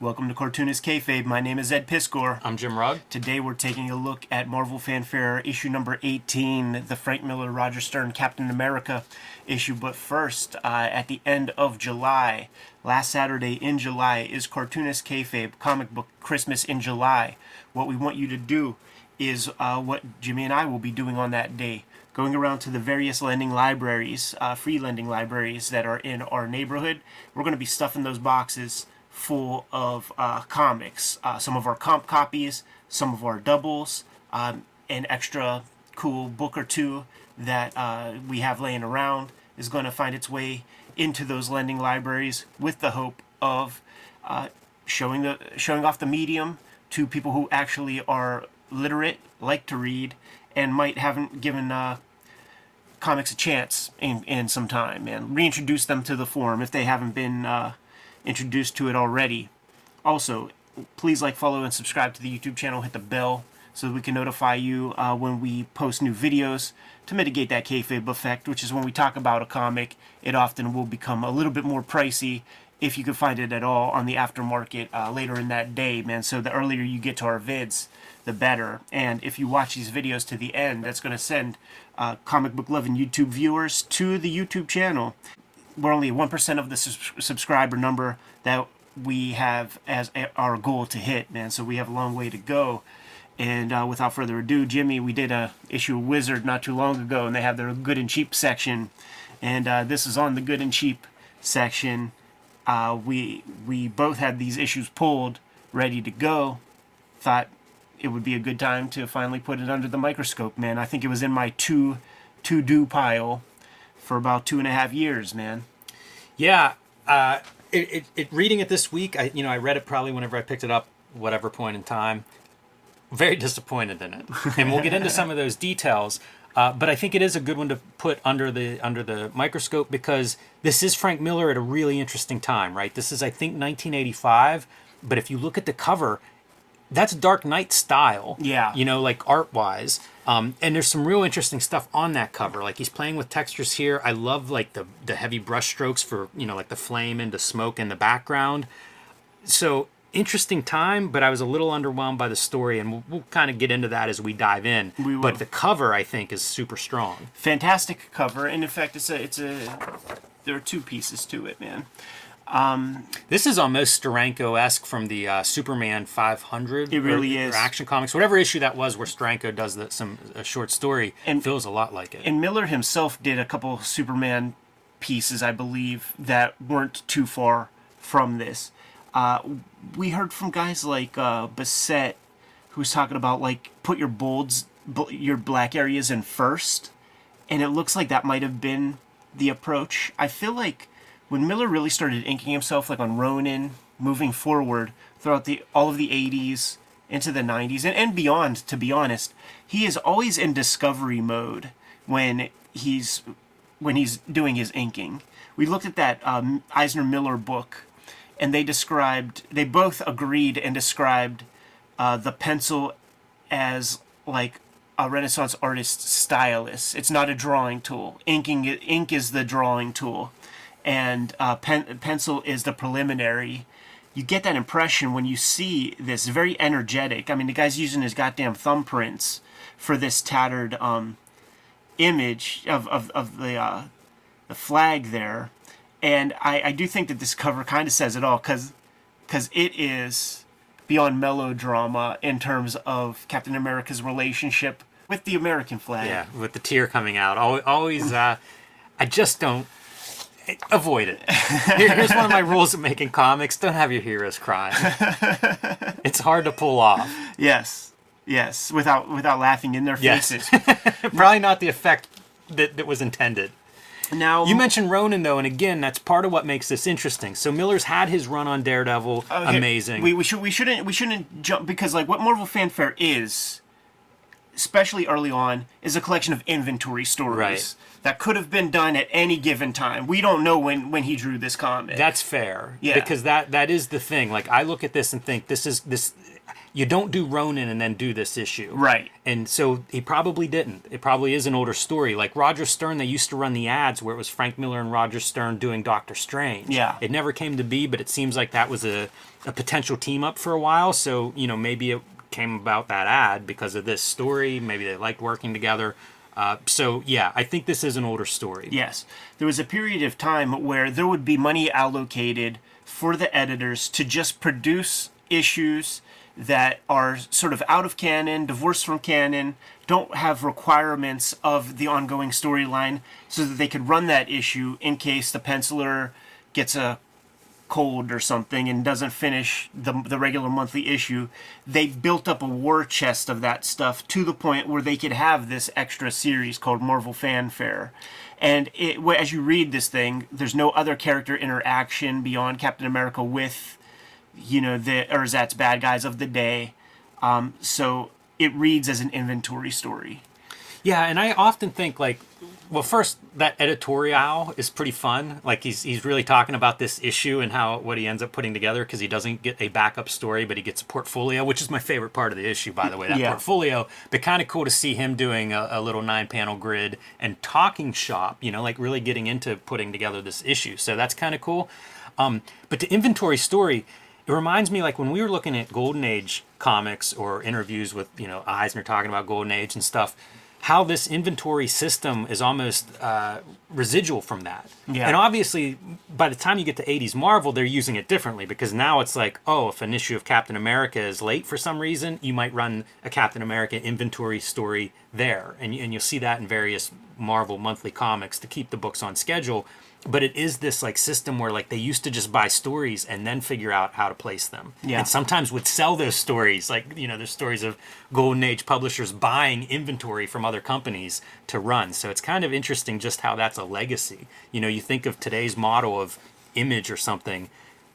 Welcome to Cartoonist Kayfabe. My name is Ed Piskor. I'm Jim Rugg. Today we're taking a look at Marvel Fanfare issue number 18, the Frank Miller, Roger Stern, Captain America issue. But first, uh, at the end of July, last Saturday in July, is Cartoonist Kayfabe comic book Christmas in July. What we want you to do is uh, what Jimmy and I will be doing on that day. Going around to the various lending libraries, uh, free lending libraries that are in our neighborhood. We're going to be stuffing those boxes full of uh, comics. Uh, some of our comp copies, some of our doubles, um, an extra cool book or two that uh, we have laying around is going to find its way into those lending libraries with the hope of uh, showing the showing off the medium to people who actually are literate, like to read, and might haven't given uh, comics a chance in, in some time, and reintroduce them to the form if they haven't been uh, introduced to it already. Also, please like, follow, and subscribe to the YouTube channel. Hit the bell so that we can notify you uh, when we post new videos to mitigate that kayfabe effect, which is when we talk about a comic, it often will become a little bit more pricey if you can find it at all on the aftermarket uh, later in that day, man. So the earlier you get to our vids, the better. And if you watch these videos to the end, that's going to send uh, comic book loving YouTube viewers to the YouTube channel we're only 1% of the subscriber number that we have as our goal to hit, man. So we have a long way to go. And uh, without further ado, Jimmy, we did a issue of Wizard not too long ago, and they have their good and cheap section. And uh, this is on the good and cheap section. Uh, we we both had these issues pulled, ready to go. Thought it would be a good time to finally put it under the microscope, man. I think it was in my two to do pile for about two and a half years, man. Yeah, uh, it, it, it, reading it this week, I you know I read it probably whenever I picked it up, whatever point in time. Very disappointed in it, and we'll get into some of those details. Uh, but I think it is a good one to put under the under the microscope because this is Frank Miller at a really interesting time, right? This is I think 1985, but if you look at the cover, that's Dark Knight style. Yeah. You know, like art wise. Um, and there's some real interesting stuff on that cover. Like he's playing with textures here. I love like the the heavy brush strokes for you know like the flame and the smoke in the background. So interesting time, but I was a little underwhelmed by the story, and we'll, we'll kind of get into that as we dive in. We but the cover, I think, is super strong. Fantastic cover, and in fact, it's a it's a there are two pieces to it, man. Um, this is almost Steranko esque from the uh, Superman 500. It really or, is. Or Action Comics, whatever issue that was, where Steranko does the, some a short story, and feels a lot like it. And Miller himself did a couple Superman pieces, I believe, that weren't too far from this. Uh, we heard from guys like uh, Bissette, who's talking about like put your bolds, your black areas in first, and it looks like that might have been the approach. I feel like when Miller really started inking himself, like on Ronin, moving forward throughout the all of the 80s into the 90s and, and beyond, to be honest, he is always in discovery mode when he's when he's doing his inking. We looked at that um, Eisner Miller book, and they described they both agreed and described uh, the pencil as like a Renaissance artist's stylus. It's not a drawing tool. Inking ink is the drawing tool and uh, pen, pencil is the preliminary. You get that impression when you see this very energetic. I mean, the guy's using his goddamn thumbprints for this tattered um, image of, of, of the uh, the flag there, and I, I do think that this cover kind of says it all because it is beyond melodrama in terms of Captain America's relationship with the American flag. Yeah, with the tear coming out. Always, uh, I just don't avoid it. Here, here's one of my rules of making comics: don't have your heroes cry. it's hard to pull off. Yes, yes, without without laughing in their faces. Yes. Probably not the effect that, that was intended. Now you mentioned Ronin though, and again, that's part of what makes this interesting. So Miller's had his run on Daredevil, uh, amazing. We, we should we shouldn't we shouldn't jump because like what Marvel fanfare is, especially early on, is a collection of inventory stories. Right that could have been done at any given time. We don't know when when he drew this comic. That's fair. Yeah. Because that that is the thing. Like I look at this and think this is this you don't do Ronin and then do this issue. Right. And so he probably didn't. It probably is an older story. Like Roger Stern, they used to run the ads where it was Frank Miller and Roger Stern doing Doctor Strange. Yeah. It never came to be, but it seems like that was a, a potential team up for a while. So, you know, maybe it came about that ad because of this story. Maybe they liked working together. Uh, so, yeah, I think this is an older story. Yes. There was a period of time where there would be money allocated for the editors to just produce issues that are sort of out of canon, divorced from canon, don't have requirements of the ongoing storyline, so that they could run that issue in case the penciler gets a cold or something and doesn't finish the, the regular monthly issue, they built up a war chest of that stuff to the point where they could have this extra series called Marvel Fanfare. And it, as you read this thing, there's no other character interaction beyond Captain America with, you know, the Erzatz bad guys of the day. Um, so it reads as an inventory story. Yeah, and I often think like, well, first that editorial is pretty fun. Like he's he's really talking about this issue and how what he ends up putting together because he doesn't get a backup story, but he gets a portfolio, which is my favorite part of the issue, by the way. That Yeah. portfolio. But kind of cool to see him doing a, a little nine panel grid and talking shop. You know, like really getting into putting together this issue. So that's kind of cool. Um, but the inventory story, it reminds me like when we were looking at Golden Age comics or interviews with you know Eisner talking about Golden Age and stuff, how this inventory system is almost uh, residual from that. Yeah. And obviously, by the time you get to 80s Marvel, they're using it differently because now it's like, oh, if an issue of Captain America is late for some reason, you might run a Captain America inventory story there. And, and you'll see that in various Marvel monthly comics to keep the books on schedule. But it is this like system where like they used to just buy stories and then figure out how to place them. Yeah. And sometimes would sell those stories. Like, you know, there's stories of Golden Age publishers buying inventory from other companies to run. So it's kind of interesting just how that's a legacy. You know, you think of today's model of image or something,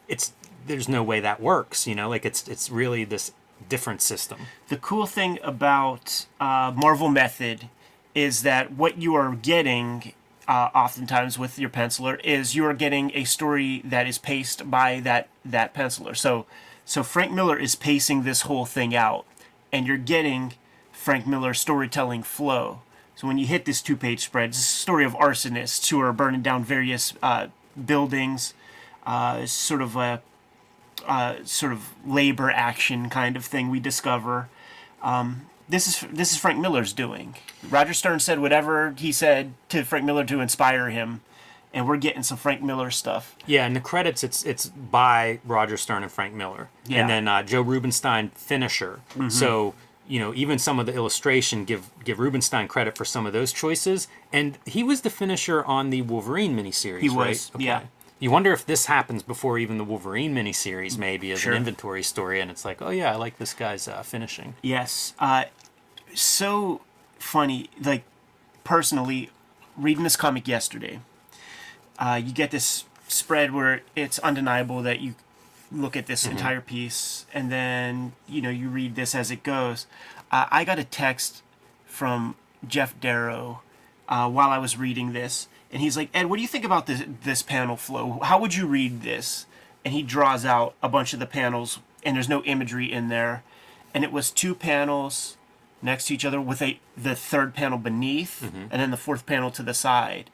it's there's no way that works, you know, like it's it's really this different system. the cool thing about uh, Marvel Method is that what you are getting uh, oftentimes with your penciler is you are getting a story that is paced by that that penciler. So so Frank Miller is pacing this whole thing out, and you're getting Frank Miller's storytelling flow. So when you hit this two-page spread, it's a story of arsonists who are burning down various uh, buildings, uh, sort of a uh, sort of labor action kind of thing we discover. Um, this is this is Frank Miller's doing. Roger Stern said whatever he said to Frank Miller to inspire him, and we're getting some Frank Miller stuff. Yeah, in the credits, it's it's by Roger Stern and Frank Miller, Yeah. and then uh, Joe Rubinstein finisher. So you know, even some of the illustration give give Rubinstein credit for some of those choices, and he was the finisher on the Wolverine miniseries. He right? was, yeah. You wonder if this happens before even the Wolverine miniseries, maybe as Sure. an inventory story, and it's like, oh yeah, I like this guy's uh, finishing. Yes, uh, so funny. Like personally, reading this comic yesterday, uh, you get this spread where it's undeniable that you look at this entire piece, and then you know you read this as it goes. Uh, I got a text from Geof Darrow uh, while I was reading this, and he's like, "Ed, what do you think about this this panel flow? How would you read this?" And he draws out a bunch of the panels, and there's no imagery in there, and it was two panels next to each other with a the third panel beneath, and then the fourth panel to the side.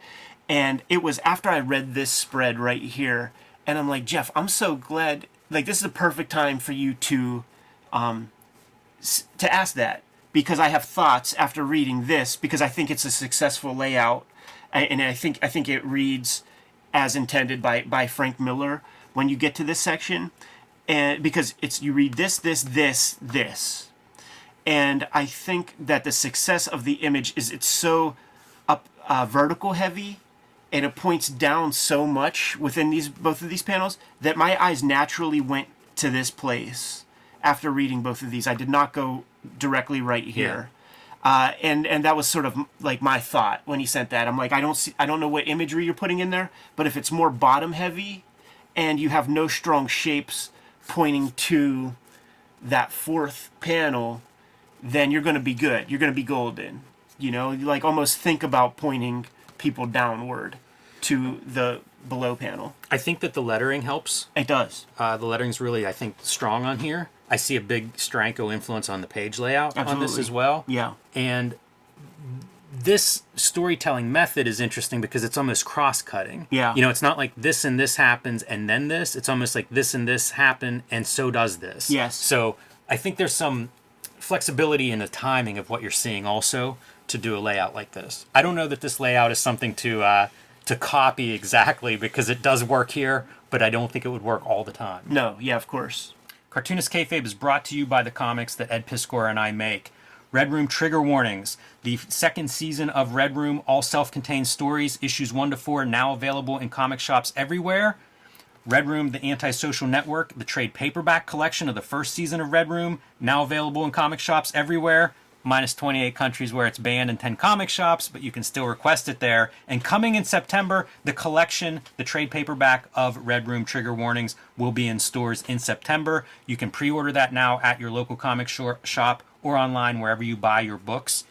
And it was after I read this spread right here, and I'm like, Geof, I'm so glad. Like, this is the perfect time for you to um, to ask that because I have thoughts after reading this because I think it's a successful layout and I think I think it reads as intended by by Frank Miller when you get to this section and because it's you read this this this this. And I think that the success of the image is it's so up uh, vertical heavy and it points down so much within these both of these panels that my eyes naturally went to this place after reading both of these. I did not go directly right here. Uh, and and that was sort of like my thought when he sent that. I'm like, I don't see, I don't know what imagery you're putting in there, but if it's more bottom heavy, and you have no strong shapes pointing to that fourth panel, then you're going to be good. You're going to be golden. You know, you like almost think about pointing people downward to the below panel. I think that the lettering helps. It does. Uh, the lettering's really, I think, strong on here. I see a big Steranko influence on the page layout on this as well. Yeah. And this storytelling method is interesting because it's almost cross-cutting. Yeah. You know, it's not like this and this happens and then this. It's almost like this and this happen and so does this. Yes. So I think there's some flexibility in the timing of what you're seeing also to do a layout like this. I don't know that this layout is something to uh, to copy exactly because it does work here, but I don't think it would work all the time. No. Yeah. Of course. Cartoonist Kayfabe is brought to you by the comics that Ed Piskor and I make. Red Room Trigger Warnings, the second season of Red Room, all self contained stories, issues 1 to 4, now available in comic shops everywhere. Red Room, the Antisocial Network, the trade paperback collection of the first season of Red Room, now available in comic shops everywhere. Minus 28 countries where it's banned and 10 comic shops, but you can still request it there. And coming in September, the collection, the trade paperback of Red Room Trigger Warnings, will be in stores in September. You can pre order that now at your local comic shop or online wherever you buy your books.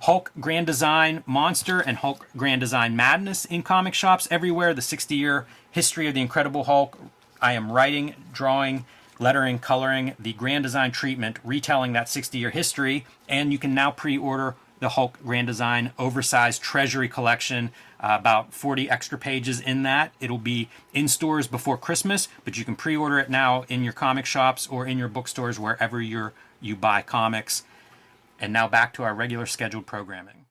Hulk Grand Design Monster and Hulk Grand Design Madness in comic shops everywhere. The 60 year history of the Incredible Hulk. I am writing, drawing, lettering, coloring the Grand Design treatment, retelling that 60 year history. And you can now pre order the Hulk Grand Design Oversized Treasury Collection. Uh, about 40 extra pages in that. It'll be in stores before Christmas, but you can pre order it now in your comic shops or in your bookstores wherever you're, you buy comics. And now back to our regular scheduled programming.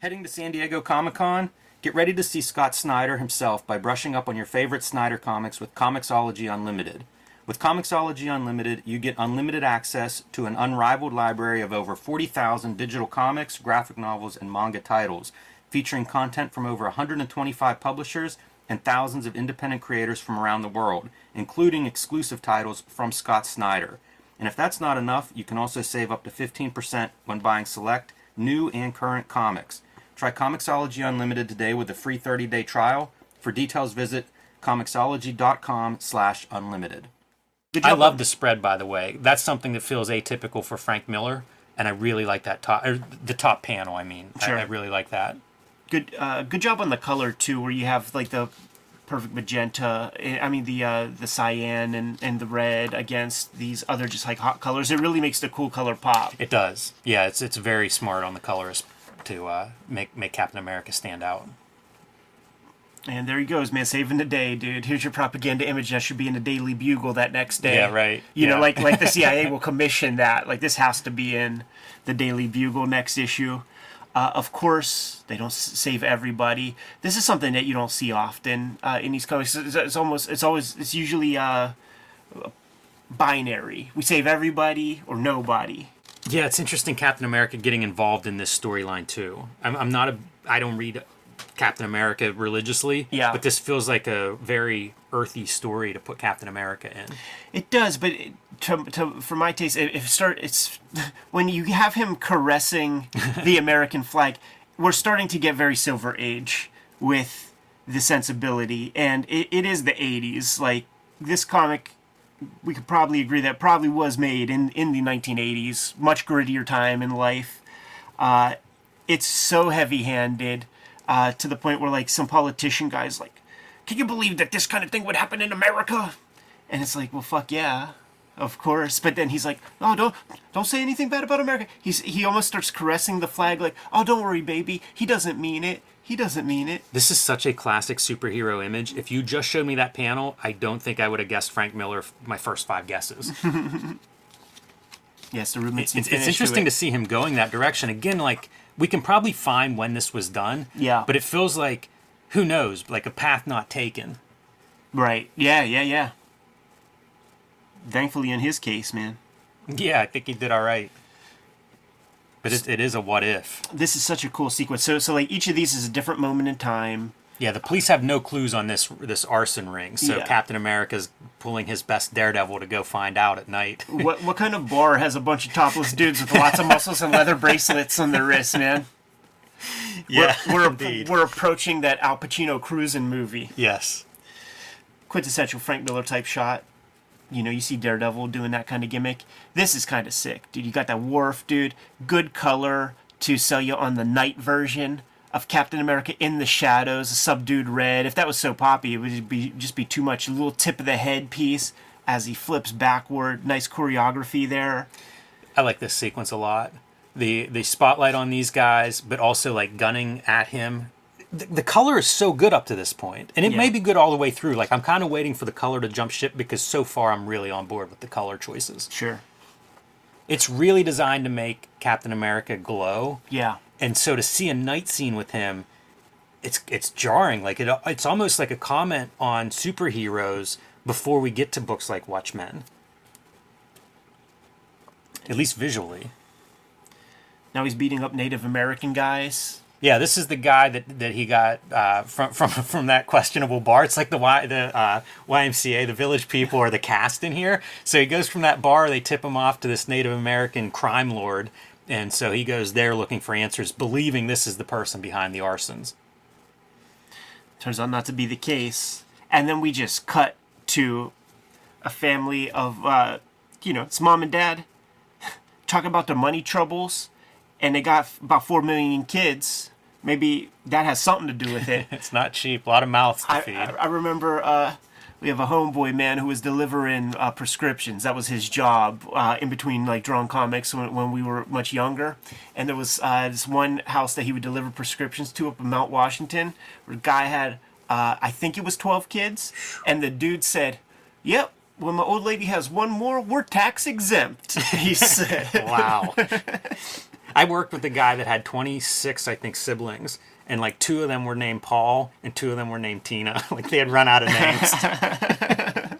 Heading to San Diego Comic Con? Get ready to see Scott Snyder himself by brushing up on your favorite Snyder comics with Comixology Unlimited. With Comixology Unlimited, you get unlimited access to an unrivaled library of over 40,000 digital comics, graphic novels, and manga titles, featuring content from over 125 publishers and thousands of independent creators from around the world, including exclusive titles from Scott Snyder. And if that's not enough, you can also save up to 15% when buying select, new, and current comics. Try Comixology Unlimited today with a free 30-day trial. For details, visit comixology.com slash unlimited. I job love the spread, by the way. That's something that feels atypical for Frank Miller, and I really like that top, or the top panel. I mean, I- Sure. I, really like that. good uh, good job on the color too, where you have like the perfect magenta. eh, I mean the uh, the cyan and, and the red against these other just like hot colors. It really makes the cool color pop. It does. Yeah, it's it's very smart on the colorist to uh, make make Captain America stand out. And there he goes, man, saving the day, dude. Here's your propaganda image that should be in the Daily Bugle that next day. Yeah, right. You know, like like the CIA will commission that. Like this has to be in the Daily Bugle next issue. Uh, of course, they don't save everybody. This is something that you don't see often uh, in these comics. It's, it's almost, it's always, it's usually uh, binary. We save everybody or nobody. Yeah, it's interesting Captain America getting involved in this storyline too. I'm, I'm not a I don't read Captain America religiously. Yeah. But this feels like a very earthy story to put Captain America in. It does, but it, to, to, for my taste, it, it start it's when you have him caressing the American flag, we're starting to get very Silver Age with the sensibility, and it, it is the '80s. Like this comic, we could probably agree that probably was made in in the 1980s, much grittier time in life. Uh, it's so heavy-handed uh, to the point where like some politician guys like, can you believe that this kind of thing would happen in America? And it's like, well, fuck yeah, of course. But then he's like, oh, don't don't say anything bad about America. He's he almost starts caressing the flag, like, oh, don't worry, baby. He doesn't mean it. He doesn't mean it. This is such a classic superhero image. If you just showed me that panel, I don't think I would have guessed Frank Miller my first five guesses. Yes, the Rubinstein it's, it's interesting it. to see him going that direction. Again, like we can probably find when this was done. Yeah. But it feels like who knows, like a path not taken. Right. Yeah. Yeah. Yeah. Thankfully, in his case, man, Yeah, I think he did all right. But it, it is a what if. this is such a cool sequence. So, so like each of these is a different moment in time. Yeah, the police have no clues on this this arson ring, so Yeah. Captain America's pulling his best daredevil to go find out at night. What what kind of bar has a bunch of topless dudes with lots of muscles and leather bracelets on their wrists, man? yeah, we're, indeed. we're approaching that Al Pacino cruising movie. yes. Quintessential Frank Miller type shot. You know, you see Daredevil doing that kind of gimmick. This is kind of sick, dude. You got that wharf, dude. Good color to sell you on the night version of Captain America in the shadows, a subdued red. If that was so poppy, it would be just be too much. A little tip of the head piece as he flips backward. Nice choreography there. I like this sequence a lot. The the spotlight on these guys, but also like gunning at him. The, the color is so good up to this point, and it Yeah. may be good all the way through. Like I'm kind of waiting for the color to jump ship because so far I'm really on board with the color choices. Sure. It's really designed to make Captain America glow, Yeah. And so to see a night scene with him, it's it's jarring. Like it, it's almost like a comment on superheroes before we get to books like Watchmen. At least visually. Now he's beating up Native American guys. Yeah, this is the guy that, that he got uh, from from from that questionable bar. It's like the y, the uh, YMCA, the Village People, or the cast in here. So he goes from that bar. They tip him off to this Native American crime lord, and so he goes there looking for answers, believing this is the person behind the arsons. Turns out not to be the case. And then we just cut to a family of, uh, you know, it's mom and dad talking about their money troubles. And they got about 4 million kids. Maybe that has something to do with it. It's not cheap. A lot of mouths to I, feed. I, I remember uh, we have a homeboy man who was delivering uh, prescriptions. That was his job uh, in between like drawing comics when, when we were much younger. And there was uh, this one house that he would deliver prescriptions to up in Mount Washington. Where the guy had, uh, I think it was 12 kids. And the dude said, Yep, when my old lady has one more, we're tax exempt. He said. wow. I worked with a guy that had 26, I think, siblings, and like two of them were named Paul and two of them were named Tina. like they had run out of names.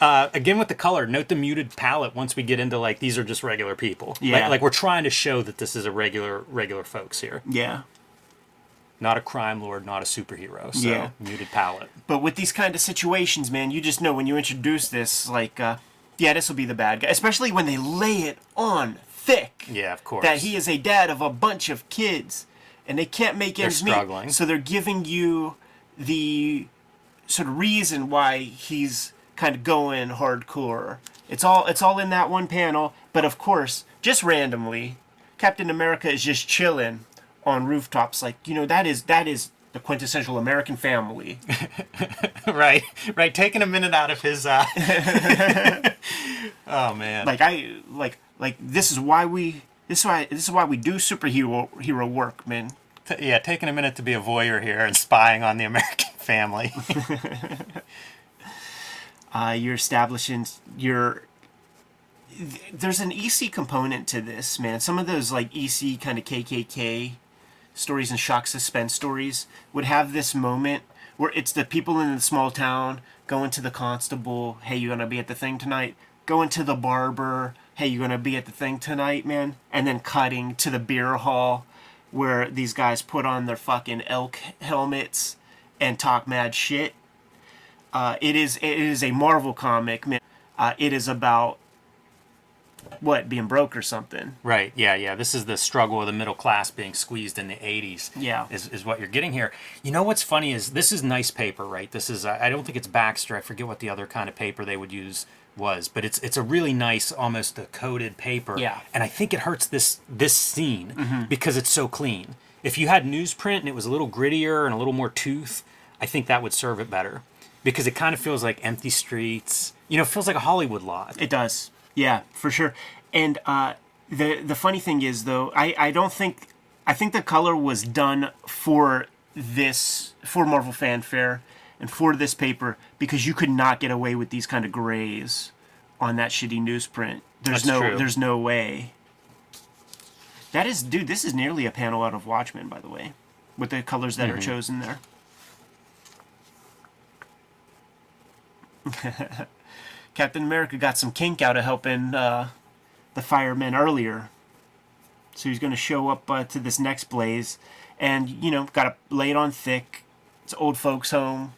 uh, again, with the color, note the muted palette once we get into like these are just regular people. Yeah. Like, like we're trying to show that this is a regular, regular folks here. yeah. Not a crime lord, not a superhero. So Yeah. muted palette. But with these kind of situations, man, you just know when you introduce this, like, uh, yeah, this will be the bad guy. Especially when they lay it on thick Yeah, of course. that he is a dad of a bunch of kids, and they can't make ends meet. struggling. So they're giving you the sort of reason why he's kind of going hardcore. It's all it's all in that one panel. But of course, just randomly, Captain America is just chilling on rooftops. Like you know, that is that is the quintessential American family. right, right. Taking a minute out of his. Uh... oh man. like I like like this is why we this is why this is why we do superhero hero work, man. Yeah, taking a minute to be a voyeur here and spying on the American family. Uh, you're establishing your there's an EC component to this, man. Some of those like EC kind of KKK stories and shock suspense stories would have this moment where it's the people in the small town going to the constable, "Hey, you gonna be at the thing tonight?" Going to the barber, "Hey, you gonna be at the thing tonight, man?" And then cutting to the beer hall where these guys put on their fucking elk helmets and talk mad shit. Uh, it is it is a Marvel comic. Uh, it is about what being broke or something. right, yeah, yeah. This is the struggle of the middle class being squeezed in the 80s. Yeah. Is, is what you're getting here. You know what's funny is this is nice paper, right? This is, I I don't think it's Baxter. I forget what the other kind of paper they would use was, but it's it's a really nice, almost a coated paper. Yeah. And I think it hurts this this scene because it's so clean. If you had newsprint and it was a little grittier and a little more tooth, I think that would serve it better. Because it kind of feels like empty streets. You know, it feels like a Hollywood lot. It does, yeah, for sure. And uh, the the funny thing is, though, I I don't think I think the color was done for this for Marvel Fanfare and for this paper because you could not get away with these kind of grays on that shitty newsprint. There's That's no true. there's no way. That is, dude. This is nearly a panel out of Watchmen, by the way, with the colors that are chosen there. Captain America got some kink out of helping uh, the firemen earlier. So he's going to show up uh, to this next blaze and, you know, got to lay it on thick. It's old folks' home.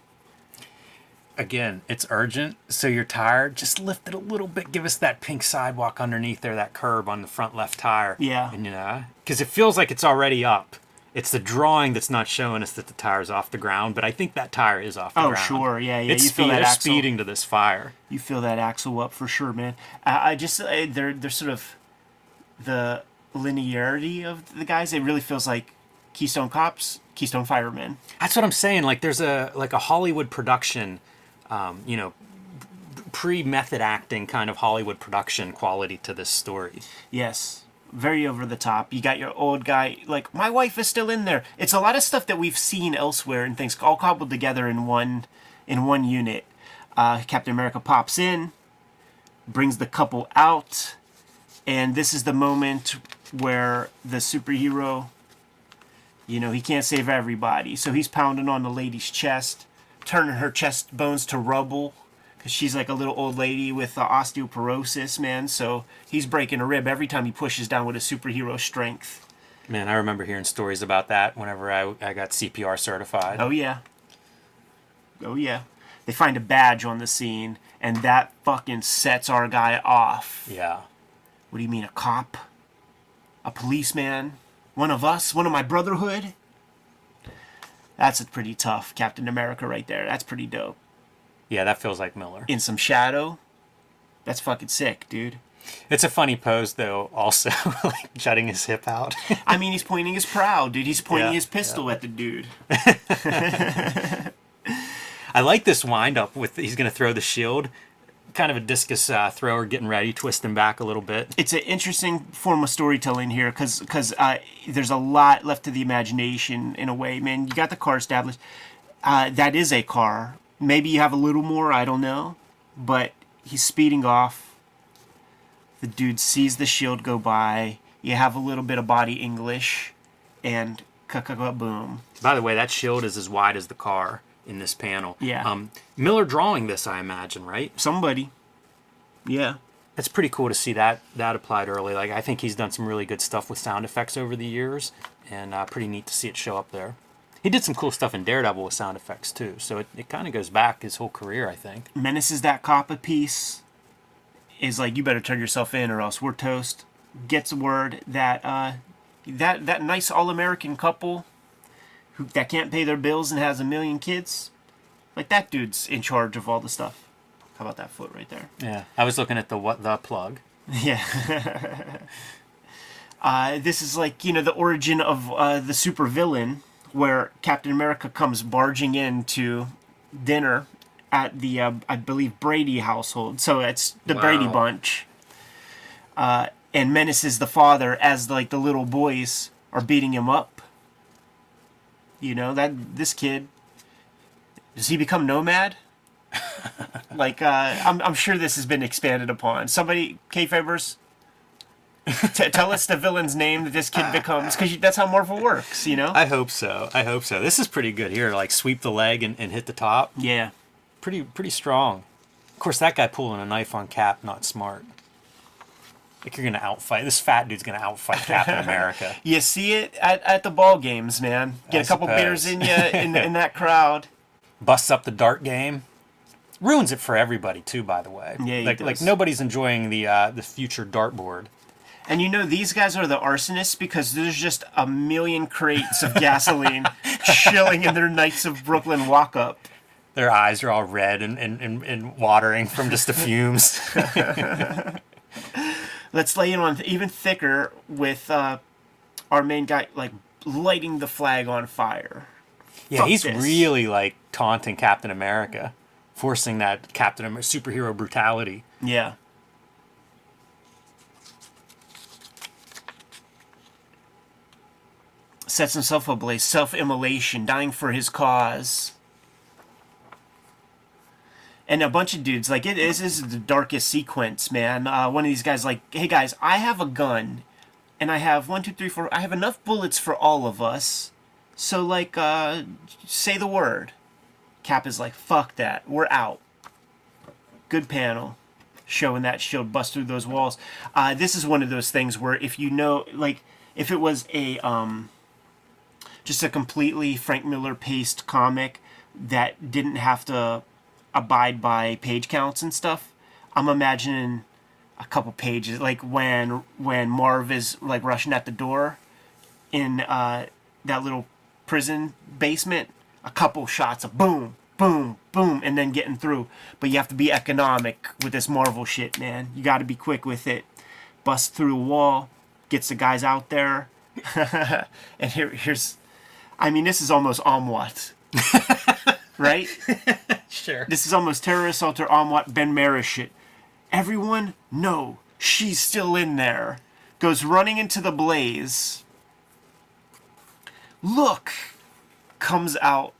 Again, it's urgent, so you're tired. Just lift it a little bit. Give us that pink sidewalk underneath there, that curb on the front left tire. Yeah. And you know, because it feels like it's already up. It's the drawing that's not showing us that the tire's off the ground, but I think that tire is off the Oh, ground. sure. Yeah, yeah. It's you feel speed- that axle. speeding to this fire. You feel that axle up for sure, man. I, I just, I, they're, they're sort of the linearity of the guys. It really feels like Keystone Cops, Keystone Firemen. That's what I'm saying. Like there's a like a Hollywood production, um, you know, pre method acting kind of Hollywood production quality to this story. Yes. Very over the top. You got your old guy, like, my wife is still in there. It's a lot of stuff that we've seen elsewhere and things all cobbled together in one in one unit. Uh, Captain America pops in, brings the couple out, and this is the moment where the superhero, you know, he can't save everybody. So he's pounding on the lady's chest, turning her chest bones to rubble because she's like a little old lady with uh, osteoporosis, man. So he's breaking a rib every time he pushes down with his superhero strength. Man, I remember hearing stories about that whenever I, I got CPR certified. Oh yeah. Oh yeah. They find a badge on the scene, and that fucking sets our guy off. Yeah. What do you mean, a cop? A policeman? One of us? One of my brotherhood? That's a pretty tough Captain America right there. That's pretty dope. Yeah, that feels like Miller. In some shadow? That's fucking sick, dude. It's a funny pose though, also like jutting his hip out. I mean, he's pointing his prow, dude. He's pointing Yeah, his pistol at the dude. I like this wind up with he's gonna throw the shield, kind of a discus uh, thrower, getting ready, twisting back a little bit. It's an interesting form of storytelling here because uh, there's a lot left to the imagination in a way. Man, you got the car established. Uh, that is a car. Maybe you have a little more. I don't know, but he's speeding off. The dude sees the shield go by. You have a little bit of body English, and boom. By the way, that shield is as wide as the car in this panel. Yeah. Um, Miller drawing this, I imagine, right? Somebody. Yeah. It's pretty cool to see that that applied early. Like I think he's done some really good stuff with sound effects over the years, and uh, pretty neat to see it show up there. He did some cool stuff in Daredevil with sound effects too, so it, it kind of goes back his whole career, I think. menaces that cop a piece is like you better turn yourself in or else we're toast gets word that uh that that nice all-american couple who that can't pay their bills and has a million kids like that dude's in charge of all the stuff how about that foot right there Yeah. I was looking at the what the plug. yeah uh this is like you know the origin of uh the supervillain where captain america comes barging into dinner at the uh, I believe Brady household. So it's the Brady bunch. Uh, and menaces the father as like the little boys are beating him up. You know that this kid does he become nomad? like uh, I'm I'm sure this has been expanded upon. Somebody Kayfabers. T- tell us the villain's name that this kid becomes because that's how Marvel works, you know. I hope so. I hope so. This is pretty good here. Like sweep the leg and, and hit the top. yeah, Pretty pretty strong. Of course, that guy pulling a knife on Cap not smart. Like you're gonna outfight this fat dude's gonna outfight Captain America. You see it at, at the ball games, man. Get I a couple suppose. beers in you in, in that crowd. Busts up the dart game. Ruins it for everybody too. By the way, Yeah, like like nobody's enjoying the uh, the future dartboard. And you know these guys are the arsonists because there's just a million crates of gasoline chilling in their Knights of Brooklyn walk up. Their eyes are all red and, and, and, and watering from just the fumes. Let's lay it on even thicker with uh, our main guy like lighting the flag on fire. Yeah, Fuck he's this. really like taunting Captain America, forcing that Captain Amer- superhero brutality. Yeah. Sets himself ablaze, self immolation, dying for his cause. And a bunch of dudes, like, it is, this is the darkest sequence, man. Uh, one of these guys, like, hey guys, I have a gun, and I have one, two, three, four, I have enough bullets for all of us. So, like, uh, say the word. Cap is like, fuck that, we're out good panel showing that shield bust through those walls. Uh, this is one of those things where if you know, like, if it was a um, just a completely Frank Miller paced comic that didn't have to abide by page counts and stuff, I'm imagining a couple pages, like when when Marv is like rushing at the door in uh, that little prison basement, a couple shots of boom, boom, boom, and then getting through. But you have to be economic with this Marvel shit, man. You got to be quick with it. Bust through a wall, gets the guys out there, and here, here's, I mean, this is almost Omwat, right? Sure. This is almost terror assault or Amwat Ben Mara shit. Everyone, no, she's still in there. Goes running into the blaze. Look, comes out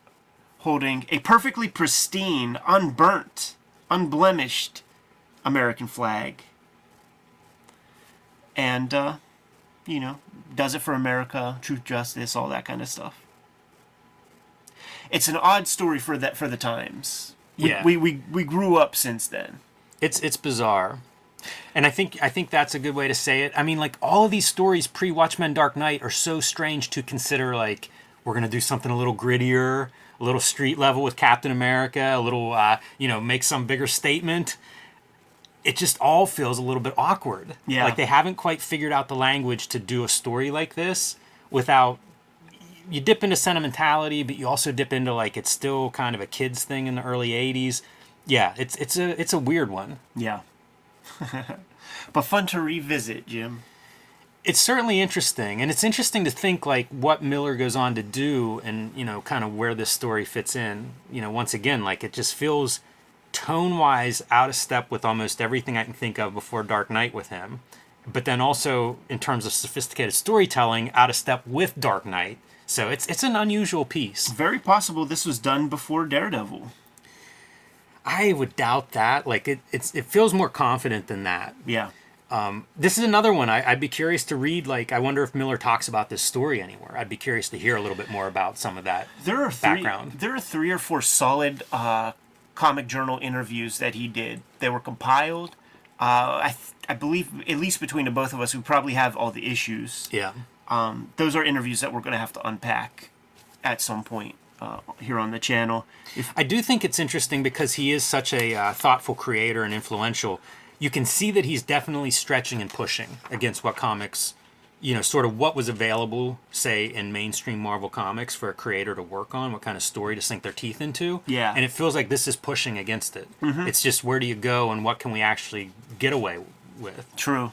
holding a perfectly pristine, unburnt, unblemished American flag. And, uh, you know, does it for America, truth, justice, all that kind of stuff. It's an odd story for that for the times. We, Yeah. we, we, we grew up since then. It's it's bizarre. And I think I think that's a good way to say it. I mean, like all of these stories pre Watchmen Dark Knight are so strange to consider like we're gonna do something a little grittier, a little street level with Captain America, a little uh, you know, make some bigger statement. It just all feels a little bit awkward. Yeah. Like they haven't quite figured out the language to do a story like this without you dip into sentimentality, but you also dip into like it's still kind of a kids thing in the early '80s. Yeah, it's it's a it's a weird one. Yeah. but fun to revisit, Jim. It's certainly interesting, and it's interesting to think like what Miller goes on to do, and you know, kind of where this story fits in. You know, once again, like it just feels tone wise out of step with almost everything I can think of before Dark Knight with him, but then also in terms of sophisticated storytelling, out of step with Dark Knight. So it's it's an unusual piece. Very possible this was done before Daredevil. I would doubt that. Like it, it's it feels more confident than that. Yeah. This is another one. I, I'd be curious to read. Like, I wonder if Miller talks about this story anywhere. I'd be curious to hear a little bit more about some of that. There are three. Background. There are three or four solid uh, comic journal interviews that he did. They were compiled. Uh, I th- I believe at least between the both of us, we probably have all the issues. Yeah. Um, those are interviews that we're going to have to unpack at some point uh, here on the channel. If I do think it's interesting because he is such a uh, thoughtful creator and influential. You can see that he's definitely stretching and pushing against what comics, you know, sort of what was available, say, in mainstream Marvel comics for a creator to work on, what kind of story to sink their teeth into. Yeah. And it feels like this is pushing against it. It's just where do you go and what can we actually get away with? true.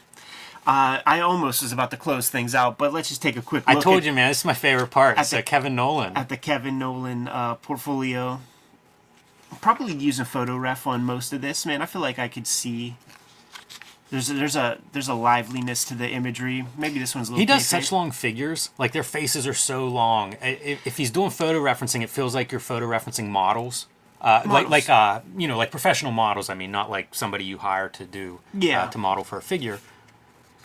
Uh, I almost was about to close things out, but let's just take a quick look I told at, you, man, this is my favorite part. At So the- Kevin Nowlan. at the Kevin Nowlan uh, portfolio. Probably using photo ref on most of this, man. I feel like I could see. There's a, there's a there's a liveliness to the imagery. Maybe this one's a little. He does kayfabe. such long figures. Like their faces are so long. If, if he's doing photo referencing, it feels like you're photo referencing models. Uh, like like uh, you know, like professional models. I mean, not like somebody you hire to do Yeah. uh, to model for a figure.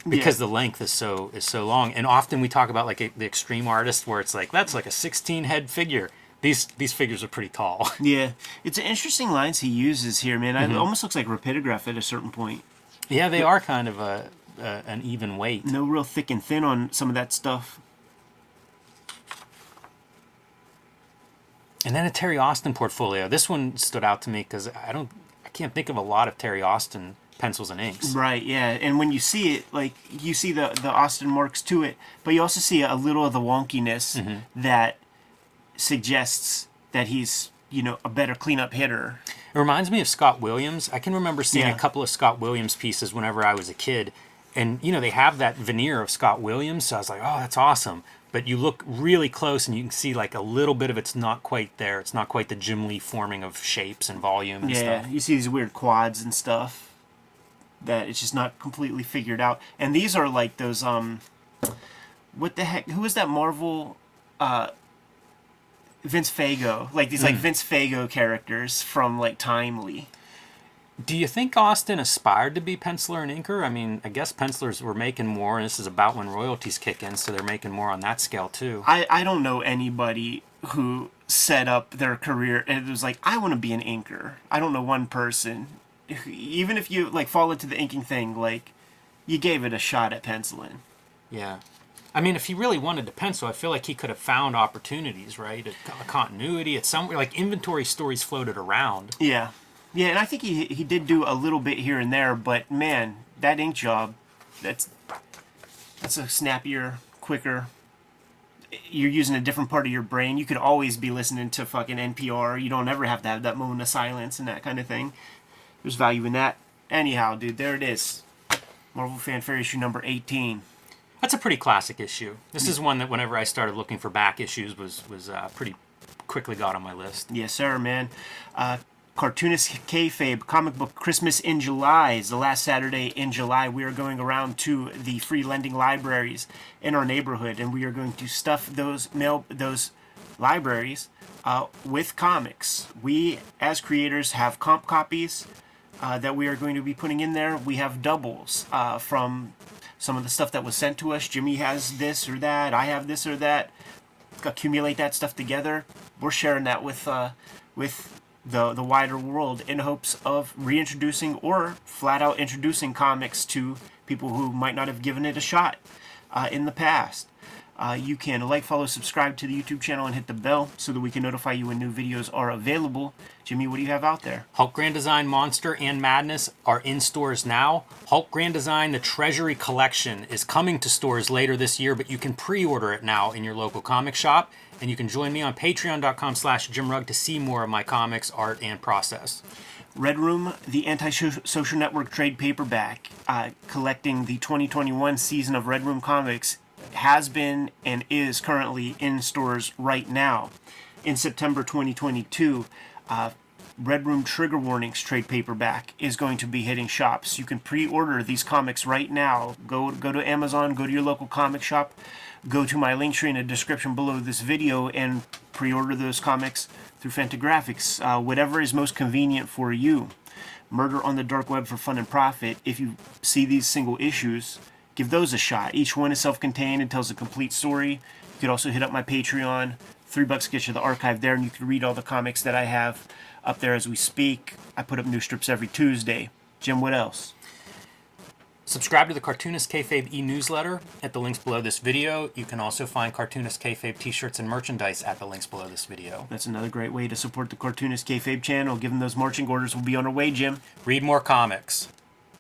Because the length is so is so long, and often we talk about like a, the extreme artist, where it's like that's like a 16 head figure. These these figures are pretty tall. Yeah, it's interesting lines he uses here, man. Mm-hmm. It almost looks like rapidograph at a certain point. yeah, they are kind of a, a an even weight. No real thick and thin on some of that stuff. And then a Terry Austin portfolio. This one stood out to me because I don't, I can't think of a lot of Terry Austin pencils and inks. Right, yeah. And when you see it, like you see the the Austin marks to it, but you also see a little of the wonkiness Mm-hmm. that suggests that he's you know a better cleanup hitter. It reminds me of Scott Williams. I can remember seeing Yeah. a couple of Scott Williams pieces whenever I was a kid, and you know they have that veneer of Scott Williams. So I was like, oh, that's awesome. But you look really close and you can see like a little bit of it's not quite there. It's not quite the Jim Lee forming of shapes and volume and Yeah, stuff. you see these weird quads and stuff that it's just not completely figured out. And these are like those um, what the heck? Who is that Marvel? Uh, Vince Fago, like these Hmm. like Vince Fago characters from like Timely. Do you think Austin aspired to be penciler and inker? I mean, I guess pencilers were making more, and this is about when royalties kick in, so they're making more on that scale too. I, I don't know anybody who set up their career and it was like I want to be an inker. I don't know one person. Even if you like fall into the inking thing, like you gave it a shot at penciling. Yeah. I mean, if he really wanted to pencil, I feel like he could have found opportunities, right? A, a continuity at somewhere, like inventory stories floated around. Yeah, yeah, and I think he he did do a little bit here and there, but man, that ink job, that's that's a snappier, quicker. You're using a different part of your brain. You could always be listening to fucking NPR. You don't ever have to have that moment of silence and that kind of thing. There's value in that. Anyhow, dude, there it is. Marvel Fanfare issue number 18. That's a pretty classic issue. This is one that whenever I started looking for back issues was was uh, pretty quickly got on my list. Yes, sir, man. Uh, Cartoonist Kayfabe, Comic Book Christmas in July is the last Saturday in July. We are going around to the free lending libraries in our neighborhood, and we are going to stuff those mail those libraries uh, with comics. We, as creators, have comp copies uh, that we are going to be putting in there. We have doubles uh, from some of the stuff that was sent to us. Jimmy has this or that. I have this or that. Accumulate that stuff together. We're sharing that with uh, with the the wider world in hopes of reintroducing or flat out introducing comics to people who might not have given it a shot uh, in the past. Uh, you can like, follow, subscribe to the YouTube channel, and hit the bell so that we can notify you when new videos are available. Jimmy, what do you have out there? Hulk Grand Design Monster and Madness are in stores now. Hulk Grand Design The Treasury Collection is coming to stores later this year, but you can pre-order it now in your local comic shop. And you can join me on patreon.com slash jimrugg to see more of my comics, art, and process. Red Room, the anti-social network trade paperback, uh, collecting the 2021 season of Red Room Comics, has been and is currently in stores right now. In September 2022, uh, Red Room Trigger Warnings trade paperback is going to be hitting shops. You can pre-order these comics right now. Go go to Amazon, go to your local comic shop, go to my link tree in the description below this video and pre-order those comics through Fantagraphics. Uh, whatever is most convenient for you. Murder on the Dark Web for Fun and Profit. If you see these single issues, give those a shot. Each one is self-contained and tells a complete story. You could also hit up my Patreon. Three bucks gets you the archive there, and you can read all the comics that I have up there as we speak. I put up new strips every Tuesday. Jim, what else? Subscribe to the Cartoonist Kayfabe e-newsletter at the links below this video. You can also find Cartoonist Kayfabe t-shirts and merchandise at the links below this video. That's another great way to support the Cartoonist Kayfabe channel. Given those marching orders we'll be on our way, Jim. Read more comics.